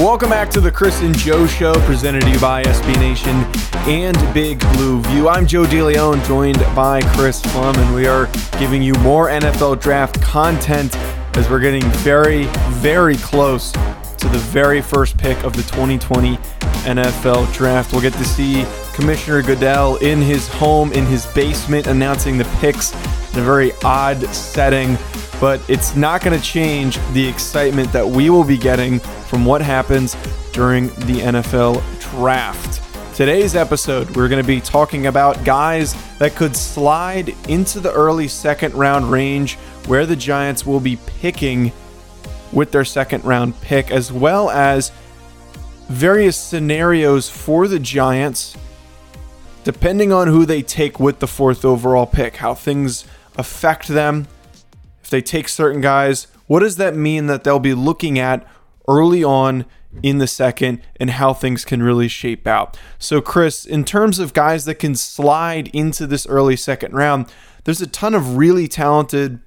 Welcome back to the Chris and Joe Show, presented to you by SB Nation and Big Blue View. I'm Joe DeLeon, joined by Chris Pflum, and we are giving you more NFL draft content as we're getting very, very close to the very first pick of the 2020 NFL draft. We'll get to see Commissioner Goodell in his home, in his basement, announcing the picks in a very odd setting but it's not going to change the excitement that we will be getting from what happens during the NFL draft. Today's episode, we're going to be talking about guys that could slide into the early second round range where the Giants will be picking with their second round pick, as well as various scenarios for the Giants, depending on who they take with the fourth overall pick, how things affect them if they take certain guys, what does that mean that they'll be looking at early on in the second and how things can really shape out? So, Chris, in terms of guys that can slide into this early second round, there's a ton of really talented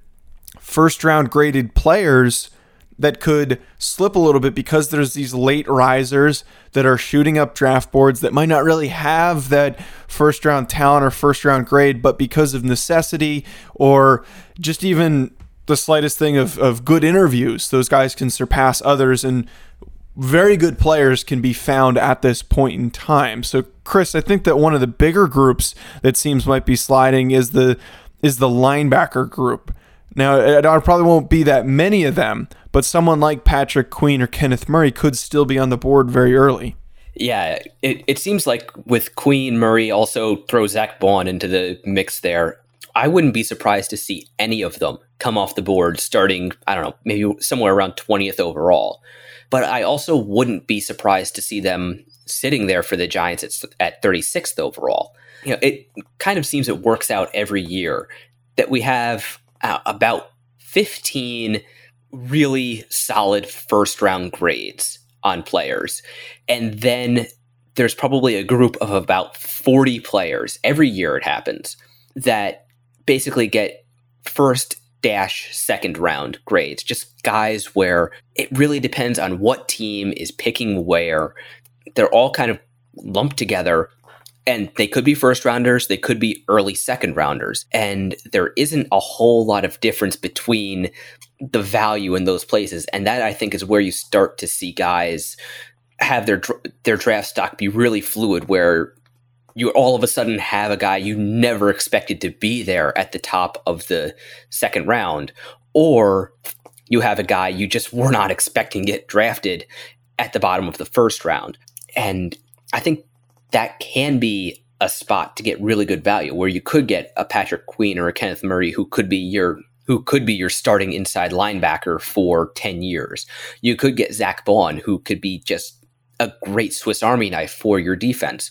first round graded players that could slip a little bit because there's these late risers that are shooting up draft boards that might not really have that first round talent or first round grade, but because of necessity or just even the slightest thing of, of good interviews, those guys can surpass others and very good players can be found at this point in time. So Chris, I think that one of the bigger groups that seems might be sliding is the is the linebacker group. Now, it, probably won't be that many of them, but someone like Patrick Queen or Kenneth Murray could still be on the board very early. Yeah, it, it seems like with Queen, Murray also throws Zach Baun into the mix there. I wouldn't be surprised to see any of them come off the board starting, I don't know, maybe somewhere around 20th overall. But I also wouldn't be surprised to see them sitting there for the Giants at, at 36th overall. You know, it kind of seems it works out every year that we have uh, about 15 really solid first round grades on players. And then there's probably a group of about 40 players every year it happens that basically get first dash second round grades, just guys where it really depends on what team is picking where. They're all kind of lumped together and they could be first rounders, they could be early second rounders. And there isn't a whole lot of difference between the value in those places. And that I think is where you start to see guys have their their draft stock be really fluid where you all of a sudden have a guy you never expected to be there at the top of the second round, or you have a guy you just were not expecting get drafted at the bottom of the first round. And I think that can be a spot to get really good value where you could get a Patrick Queen or a Kenneth Murray who could be your who could be your starting inside linebacker for 10 years. You could get Zach Baun, who could be just a great Swiss Army knife for your defense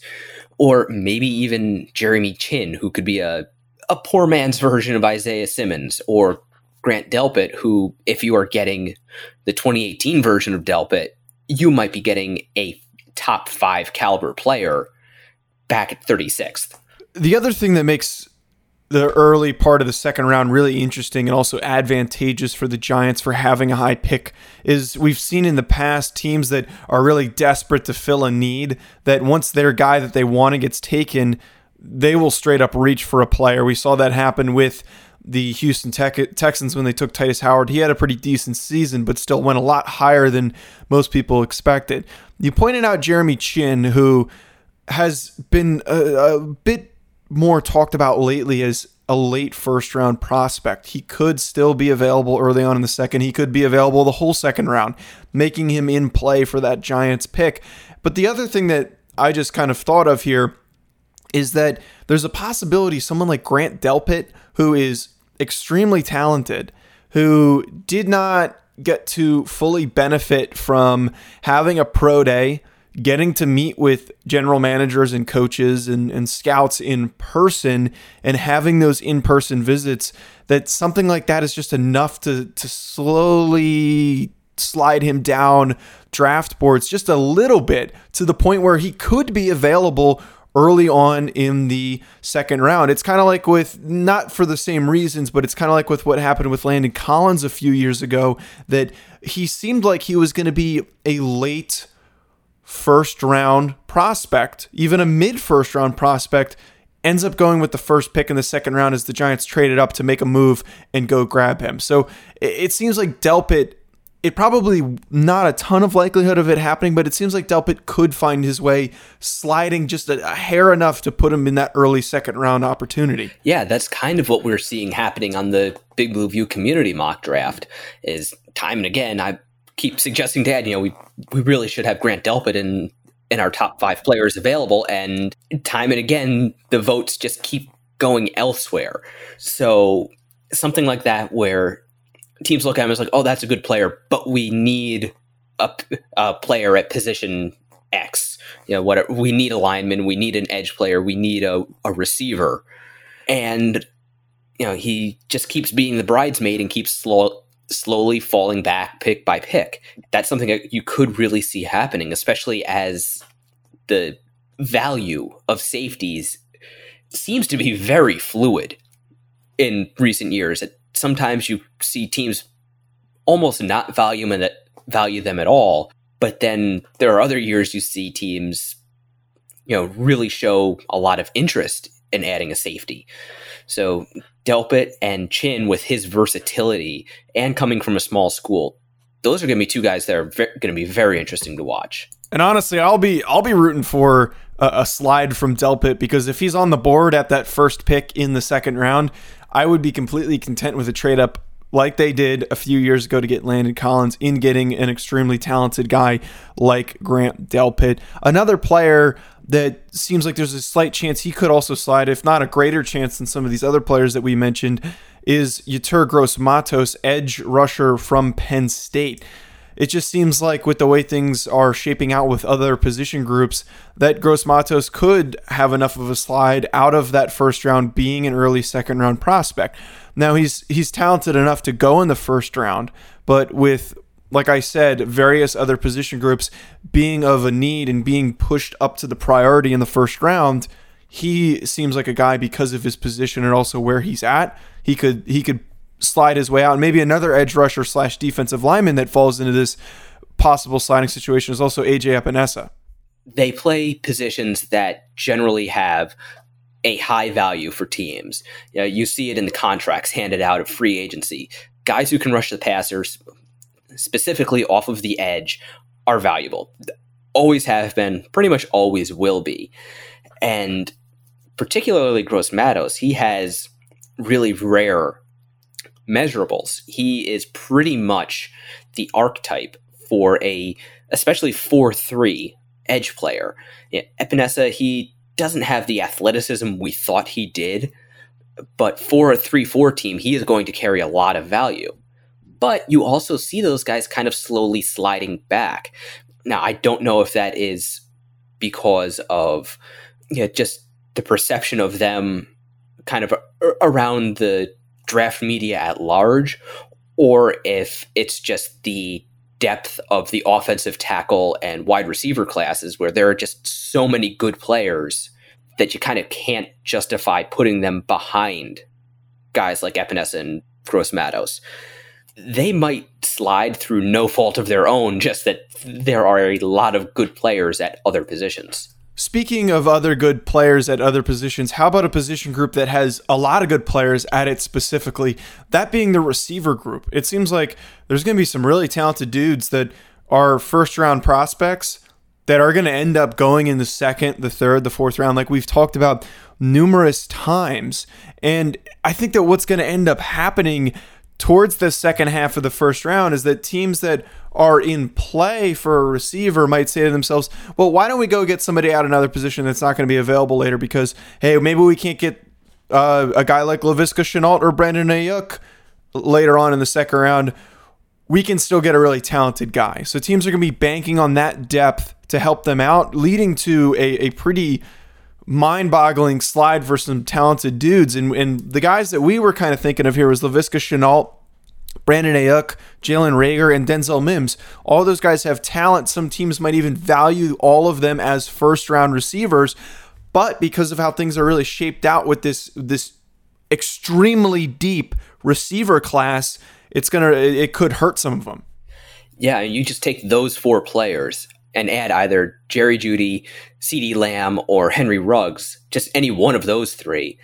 or maybe even Jeremy Chinn, who could be a, a poor man's version of Isaiah Simmons, or Grant Delpit, who, if you are getting the 2018 version of Delpit, you might be getting a top five caliber player back at 36th. The other thing that makes the early part of the second round really interesting and also advantageous for the Giants for having a high pick is we've seen in the past teams that are really desperate to fill a need that once their guy that they want to gets taken, they will straight up reach for a player. We saw that happen with the Houston Texans when they took Tytus Howard. He had a pretty decent season, but still went a lot higher than most people expected. You pointed out Jeremy Chinn, who has been a, a bit more talked about lately as a late first round prospect. He could still be available early on in the second. He could be available the whole second round, making him in play for that Giants pick. But the other thing that I just kind of thought of here is that there's a possibility someone like Grant Delpit, who is extremely talented, who did not get to fully benefit from having a pro day, getting to meet with general managers and coaches and, and scouts in person and having those in-person visits that something like that is just enough to to slowly slide him down draft boards just a little bit to the point where he could be available early on in the second round. It's kind of like with, not for the same reasons, but it's kind of like with what happened with Landon Collins a few years ago, that he seemed like he was going to be a late first round prospect, even a mid first round prospect. Ends up going with the first pick in the second round as the Giants traded up to make a move and go grab him. So it seems like Delpit it probably not a ton of likelihood of it happening, but it seems like Delpit could find his way sliding just a, a, hair enough to put him in that early second round opportunity. Yeah, that's kind of what we're seeing happening on the Big Blue View community mock draft. Is time and again, I keep suggesting, Dad, you know, we we really should have Grant Delpit in in our top five players available, and time and again, the votes just keep going elsewhere. So something like that, where teams look at him as like, oh, that's a good player, but we need a, a player at position X. You know, what we need a lineman, we need an edge player, we need a, a receiver, and you know he just keeps being the bridesmaid and keeps slow, slowly falling back pick by pick. That's something that you could really see happening, especially as the value of safeties seems to be very fluid in recent years sometimes you see teams almost not value them, value them at all. But then there are other years you see teams, you know, really show a lot of interest in adding a safety. So Delpit and Chinn, with his versatility and coming from a small school, those are going to be two guys that are ve- going to be very interesting to watch. And honestly, I'll be I'll be rooting for a, a slide from Delpit because if he's on the board at that first pick in the second round, I would be completely content with a trade up like they did a few years ago to get Landon Collins in getting an extremely talented guy like Grant Delpit. Another player that seems like there's a slight chance he could also slide, if not a greater chance than some of these other players that we mentioned, is Yetur Gross Matos, edge rusher from Penn State it just seems like with the way things are shaping out with other position groups, that Gross Matos could have enough of a slide out of that first round being an early second round prospect. Now he's he's talented enough to go in the first round, but with like I said, various other position groups being of a need and being pushed up to the priority in the first round, he seems like a guy because of his position and also where he's at. He could he could slide his way out. And maybe another edge rusher slash defensive lineman that falls into this possible sliding situation is also AJ Epenesa. They play positions that generally have a high value for teams. You, know, you see it in the contracts handed out at free agency. Guys who can rush the passers, specifically off of the edge, are valuable. Always have been, pretty much always will be. And particularly Gross Matos, he has really rare measurables, he is pretty much the archetype for a, especially 4 3 edge player. Yeah, Epenesa, he doesn't have the athleticism we thought he did, but for a 3 4 team, he is going to carry a lot of value. But you also see those guys kind of slowly sliding back. Now, I don't know if that is because of you know, just the perception of them kind of around the draft media at large, or if it's just the depth of the offensive tackle and wide receiver classes where there are just so many good players that you kind of can't justify putting them behind guys like Epenesa and Gross Matos. They might slide through no fault of their own, just that there are a lot of good players at other positions. Speaking of other good players at other positions, how about a position group that has a lot of good players at it specifically? That being the receiver group. It seems like there's going to be some really talented dudes that are first round prospects that are going to end up going in the second, the third, the fourth round, like we've talked about numerous times. And I think that what's going to end up happening towards the second half of the first round is that teams that are in play for a receiver might say to themselves, well, why don't we go get somebody out another position that's not going to be available later because, hey, maybe we can't get uh, a guy like Laviska Shenault or Brandon Aiyuk later on in the second round. We can still get a really talented guy. So teams are going to be banking on that depth to help them out, leading to a, a pretty mind boggling slide for some talented dudes. And, and the guys that we were kind of thinking of here was Laviska Shenault, Brandon Aiyuk, Jalen Reagor, and Denzel Mims. All those guys have talent. Some teams might even value all of them as first round receivers. But because of how things are really shaped out with this this extremely deep receiver class, it's gonna it could hurt some of them. Yeah, and you just take those four players and add either Jerry Jeudy, CeeDee Lamb, or Henry Ruggs, just any one of those three,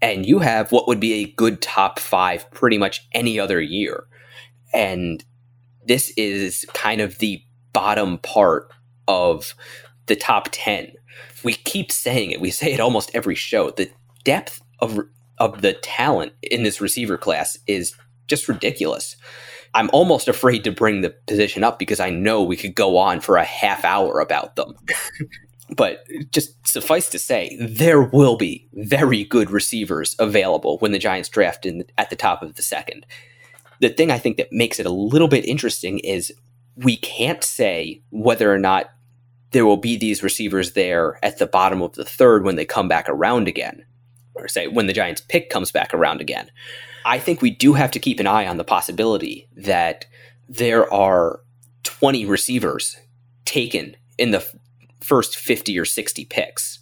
and you have what would be a good top five pretty much any other year. And this is kind of the bottom part of the top 10. We keep saying it, we say it almost every show. The depth of, of the talent in this receiver class is just ridiculous. I'm almost afraid to bring the position up because I know we could go on for a half hour about them. but just suffice to say, there will be very good receivers available when the Giants draft in, at the top of the second. The thing I think that makes it a little bit interesting is we can't say whether or not there will be these receivers there at the bottom of the third when they come back around again, or say when the Giants pick comes back around again. I think we do have to keep an eye on the possibility that there are 20 receivers taken in the first 50 or 60 picks,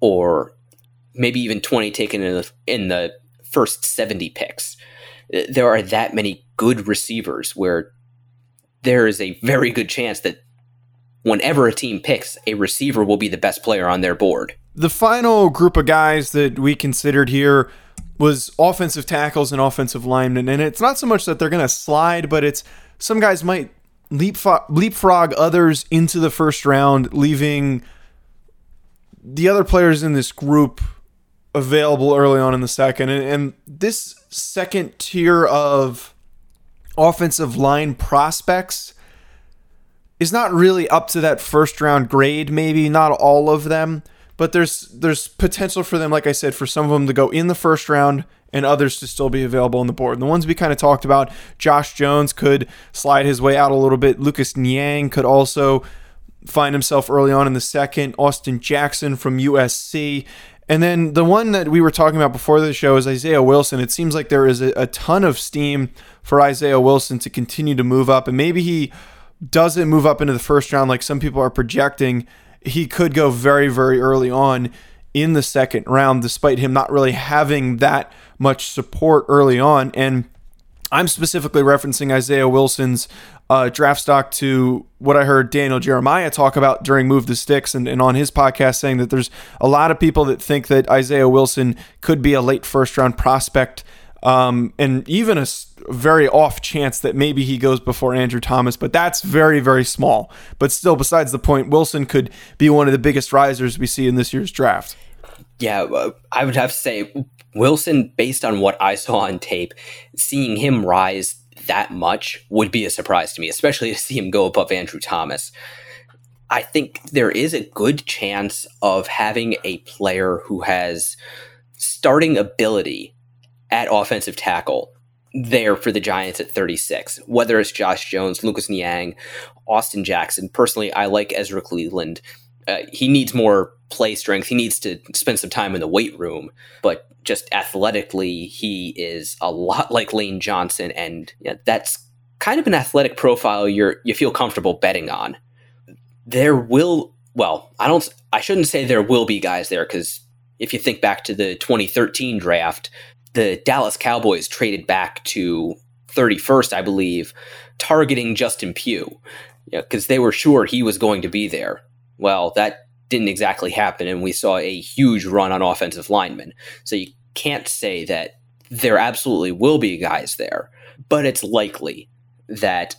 or maybe even 20 taken in the, in the first 70 picks. There are that many good receivers where there is a very good chance that whenever a team picks, a receiver will be the best player on their board. The final group of guys that we considered here was offensive tackles and offensive linemen. And it's not so much that they're going to slide, but it's some guys might leapfrog, leapfrog others into the first round, leaving the other players in this group available early on in the second. And, and this second tier of offensive line prospects is not really up to that first round grade, maybe not all of them but there's there's potential for them, like I said, for some of them to go in the first round and others to still be available on the board. And the ones we kind of talked about, Josh Jones could slide his way out a little bit. Lucas Niang could also find himself early on in the second. Austin Jackson from USC. And then the one that we were talking about before the show is Isaiah Wilson. It seems like there is a, a ton of steam for Isaiah Wilson to continue to move up. And maybe he doesn't move up into the first round like some people are projecting he could go very, very early on in the second round, despite him not really having that much support early on. And I'm specifically referencing Isaiah Wilson's uh, draft stock to what I heard Daniel Jeremiah talk about during Move the Sticks and, and on his podcast, saying that there's a lot of people that think that Isaiah Wilson could be a late first round prospect um, and even a very off chance that maybe he goes before Andrew Thomas, but that's very, very small. But still, besides the point, Wilson could be one of the biggest risers we see in this year's draft. Yeah, uh, I would have to say Wilson, based on what I saw on tape, seeing him rise that much would be a surprise to me, especially to see him go above Andrew Thomas. I think there is a good chance of having a player who has starting ability at offensive tackle there for the Giants at 36. Whether it's Josh Jones, Lucas Niang, Austin Jackson. Personally, I like Ezra Cleveland. Uh, he needs more play strength. He needs to spend some time in the weight room, but just athletically, he is a lot like Lane Johnson, and yeah, that's kind of an athletic profile you're you feel comfortable betting on. There will, well, I don't, I shouldn't say there will be guys there because if you think back to the 2013 draft, the Dallas Cowboys traded back to 31st, I believe, targeting Justin Pugh because they were sure he was going to be there. Well, that didn't exactly happen, and we saw a huge run on offensive linemen. So you can't say that there absolutely will be guys there, but it's likely that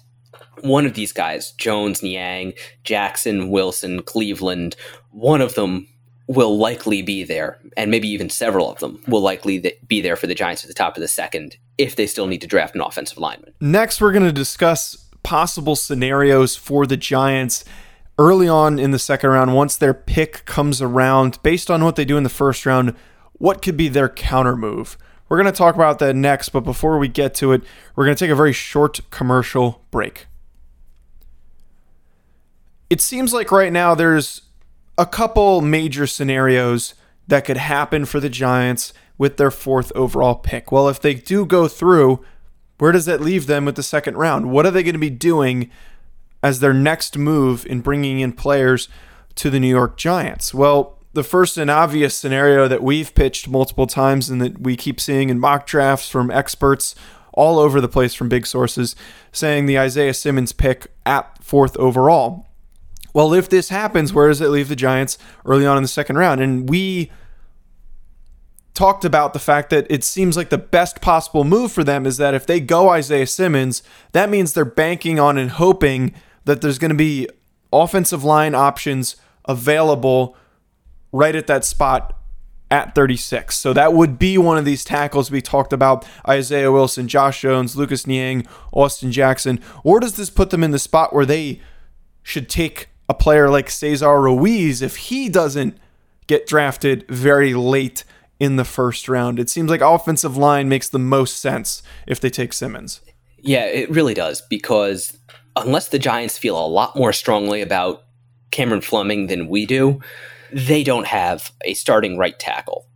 one of these guys, Jones, Niang, Jackson, Wilson, Cleveland, one of them will likely be there, and maybe even several of them will likely be there for the Giants at the top of the second if they still need to draft an offensive lineman. Next, we're going to discuss possible scenarios for the Giants early on in the second round. Once their pick comes around based on what they do in the first round what could be their counter move? We're going to talk about that next but before we get to it we're going to take a very short commercial break. It seems like right now there's a couple major scenarios that could happen for the Giants with their fourth overall pick. Well, if they do go through, where does that leave them with the second round? What are they going to be doing as their next move in bringing in players to the New York Giants? Well, the first and obvious scenario that we've pitched multiple times and that we keep seeing in mock drafts from experts all over the place from big sources saying the Isaiah Simmons pick at fourth overall. Well, if this happens, where does it leave the Giants early on in the second round? And we talked about the fact that it seems like the best possible move for them is that if they go Isaiah Simmons, that means they're banking on and hoping that there's going to be offensive line options available right at that spot at 36. So that would be one of these tackles we talked about Isaiah Wilson, Josh Jones, Lucas Niang, Austin Jackson. Or does this put them in the spot where they should take a player like Cesar Ruiz if he doesn't get drafted very late in the first round. It seems like offensive line makes the most sense if they take Simmons. Yeah, it really does because unless the Giants feel a lot more strongly about Cameron Fleming than we do, they don't have a starting right tackle.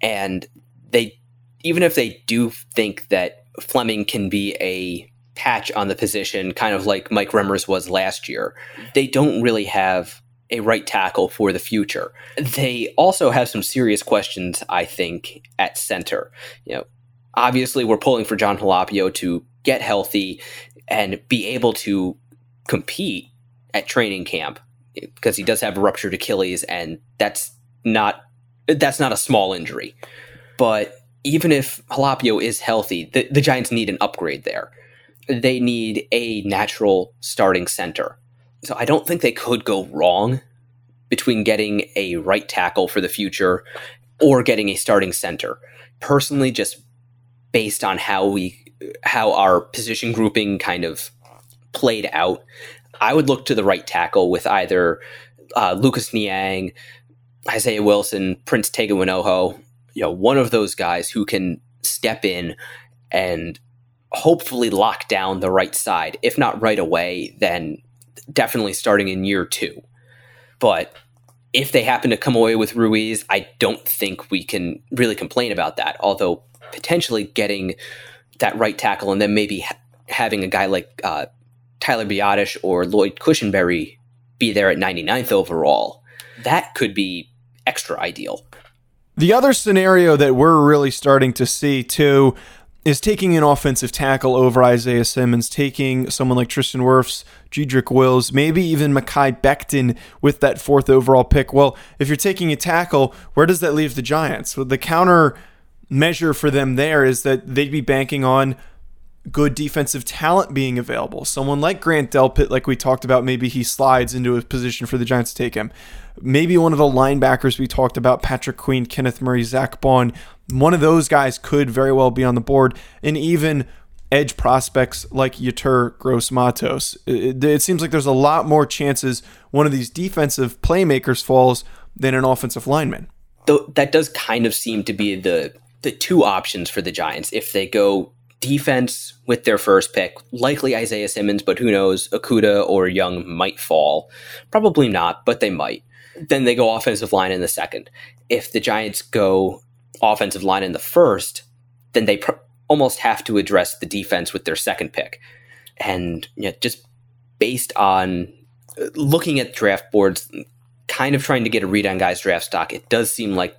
And they even if they do think that Fleming can be a patch on the position, kind of like Mike Remmers was last year. They don't really have a right tackle for the future. They also have some serious questions, I think, at center. You know, obviously we're pulling for John Halapio to get healthy and be able to compete at training camp because he does have a ruptured Achilles and that's not that's not a small injury. But even if Halapio is healthy, the, the Giants need an upgrade there they need a natural starting center. So I don't think they could go wrong between getting a right tackle for the future or getting a starting center. Personally, just based on how we how our position grouping kind of played out, I would look to the right tackle with either uh, Lucas Niang, Isaiah Wilson, Prince Tega Wanogho, you know, one of those guys who can step in and hopefully lock down the right side. If not right away, then definitely starting in year two. But if they happen to come away with Ruiz, I don't think we can really complain about that. Although potentially getting that right tackle and then maybe ha- having a guy like uh, Tyler Biadasz or Lloyd Cushenberry be there at 99th overall, that could be extra ideal. The other scenario that we're really starting to see too is taking an offensive tackle over Isaiah Simmons, taking someone like Tristan Wirfs, Jedrick Wills, maybe even Mekhi Becton with that fourth overall pick. Well, if you're taking a tackle, where does that leave the Giants? Well, the counter measure for them there is that they'd be banking on good defensive talent being available. Someone like Grant Delpit, like we talked about, maybe he slides into a position for the Giants to take him. Maybe one of the linebackers we talked about, Patrick Queen, Kenneth Murray, Zach Baun, one of those guys could very well be on the board. And even edge prospects like Yetur Gross Matos. It, it, seems like there's a lot more chances one of these defensive playmakers falls than an offensive lineman. Though that does kind of seem to be the the two options for the Giants. If they go defense with their first pick, likely Isaiah Simmons, but who knows, Okudah or Young might fall. Probably not, but they might. Then they go offensive line in the second. If the Giants go offensive line in the first, then they pr- almost have to address the defense with their second pick. And you know, just based on uh, looking at draft boards, kind of trying to get a read on guys' draft stock, it does seem like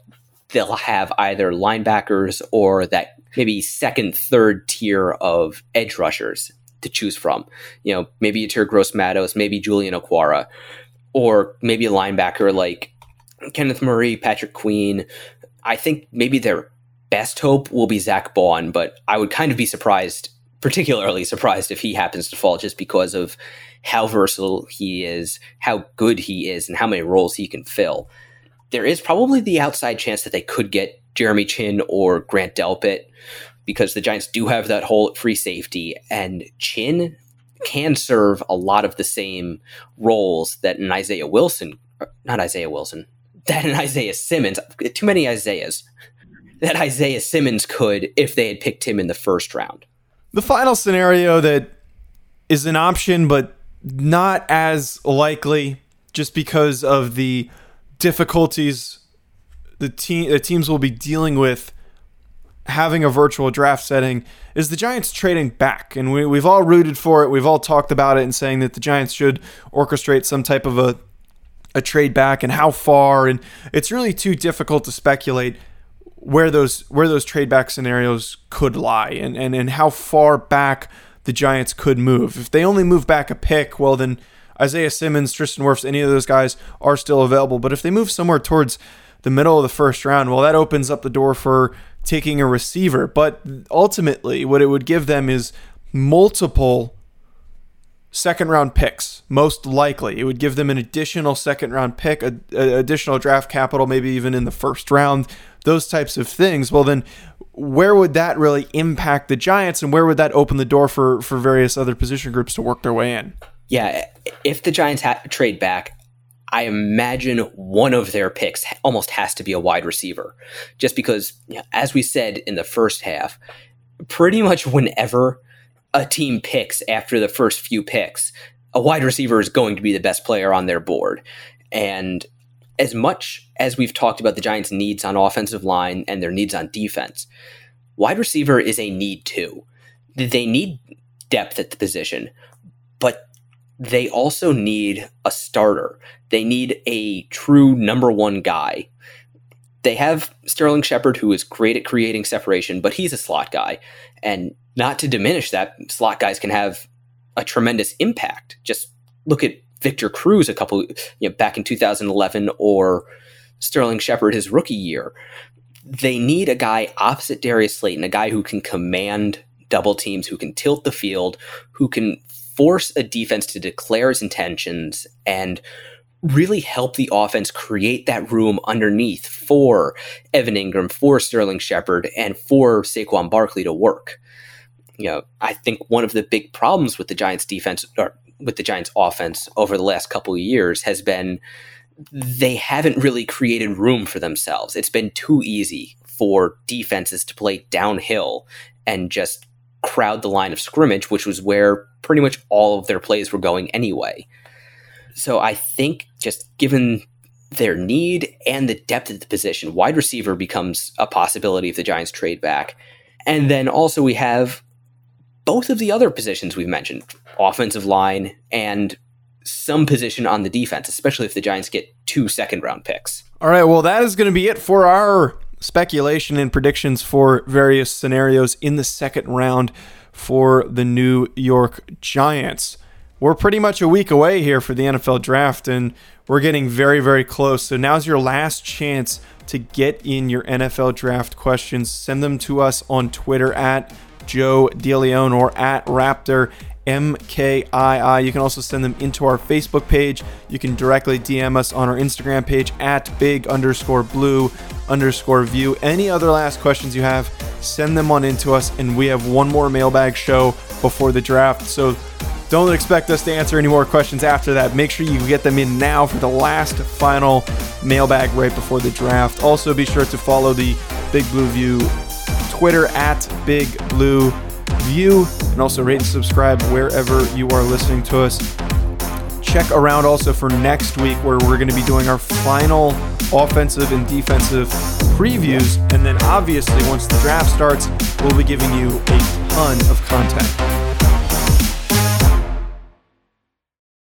they'll have either linebackers or that maybe second, third tier of edge rushers to choose from. You know, maybe Yetur Gross Matos, maybe Julian Okwara, or maybe a linebacker like Kenneth Murray, Patrick Queen. I think maybe their best hope will be Zach Baun, but I would kind of be surprised particularly surprised if he happens to fall just because of how versatile he is, how good he is, and how many roles he can fill. There is probably the outside chance that they could get Jeremy Chinn or Grant Delpit because the Giants do have that whole free safety, and Chinn can serve a lot of the same roles that an Isaiah Wilson, uh, not Isaiah Wilson, that an Isaiah Simmons, too many Isaiahs, that Isaiah Simmons could if they had picked him in the first round. The final scenario that is an option, but not as likely just because of the difficulties the team the teams will be dealing with having a virtual draft setting is the Giants trading back. And we, we've all rooted for it. We've all talked about it and saying that the Giants should orchestrate some type of a a trade back and how far and it's really too difficult to speculate where those where those trade back scenarios could lie and, and, and how far back the Giants could move. If they only move back a pick, well then Isaiah Simmons, Tristan Wirfs, any of those guys are still available. But if they move somewhere towards the middle of the first round, well, that opens up the door for taking a receiver. But ultimately, what it would give them is multiple second round picks, most likely. It would give them an additional second round pick, a, a, additional draft capital, maybe even in the first round, those types of things. Well, then where would that really impact the Giants and where would that open the door for, for various other position groups to work their way in? Yeah, if the Giants ha- trade back, I imagine one of their picks almost has to be a wide receiver, just because, as we said in the first half, pretty much whenever a team picks after the first few picks, a wide receiver is going to be the best player on their board. And as much as we've talked about the Giants' needs on offensive line and their needs on defense, wide receiver is a need too. They need depth at the position, but they also need a starter. They need a true number one guy. They have Sterling Shepard, who is great at creating separation, but he's a slot guy. And not to diminish that, slot guys can have a tremendous impact. Just look at Victor Cruz a couple, you know, back in 2011 or Sterling Shepard his rookie year. They need a guy opposite Darius Slayton, a guy who can command double teams, who can tilt the field, who can force a defense to declare its intentions and really help the offense create that room underneath for Evan Engram, for Sterling Shepard, and for Saquon Barkley to work you know, I think one of the big problems with the Giants defense or with the Giants offense over the last couple of years has been they haven't really created room for themselves. It's been too easy for defenses to play downhill and just crowd the line of scrimmage, which was where pretty much all of their plays were going anyway. So I think just given their need and the depth of the position, wide receiver becomes a possibility if the Giants trade back. And then also we have both of the other positions we've mentioned offensive line and some position on the defense, especially if the Giants get two second round picks. All right, well, that is going to be it for our speculation and predictions for various scenarios in the second round for the New York Giants. We're pretty much a week away here for the NFL draft, and we're getting very, very close. So now's your last chance to get in your NFL draft questions. Send them to us on Twitter at Joe DeLeon or at Raptor MKII. You can also send them into our Facebook page. You can directly DM us on our Instagram page at big underscore blue underscore view. Any other last questions you have, send them on into us. And we have one more mailbag show before the draft. So don't expect us to answer any more questions after that. Make sure you get them in now for the last final mailbag right before the draft. Also, be sure to follow the Big Blue View Twitter at Big Blue View, and also rate and subscribe wherever you are listening to us. Check around also for next week, where we're going to be doing our final offensive and defensive previews. And then, obviously, once the draft starts, we'll be giving you a ton of content.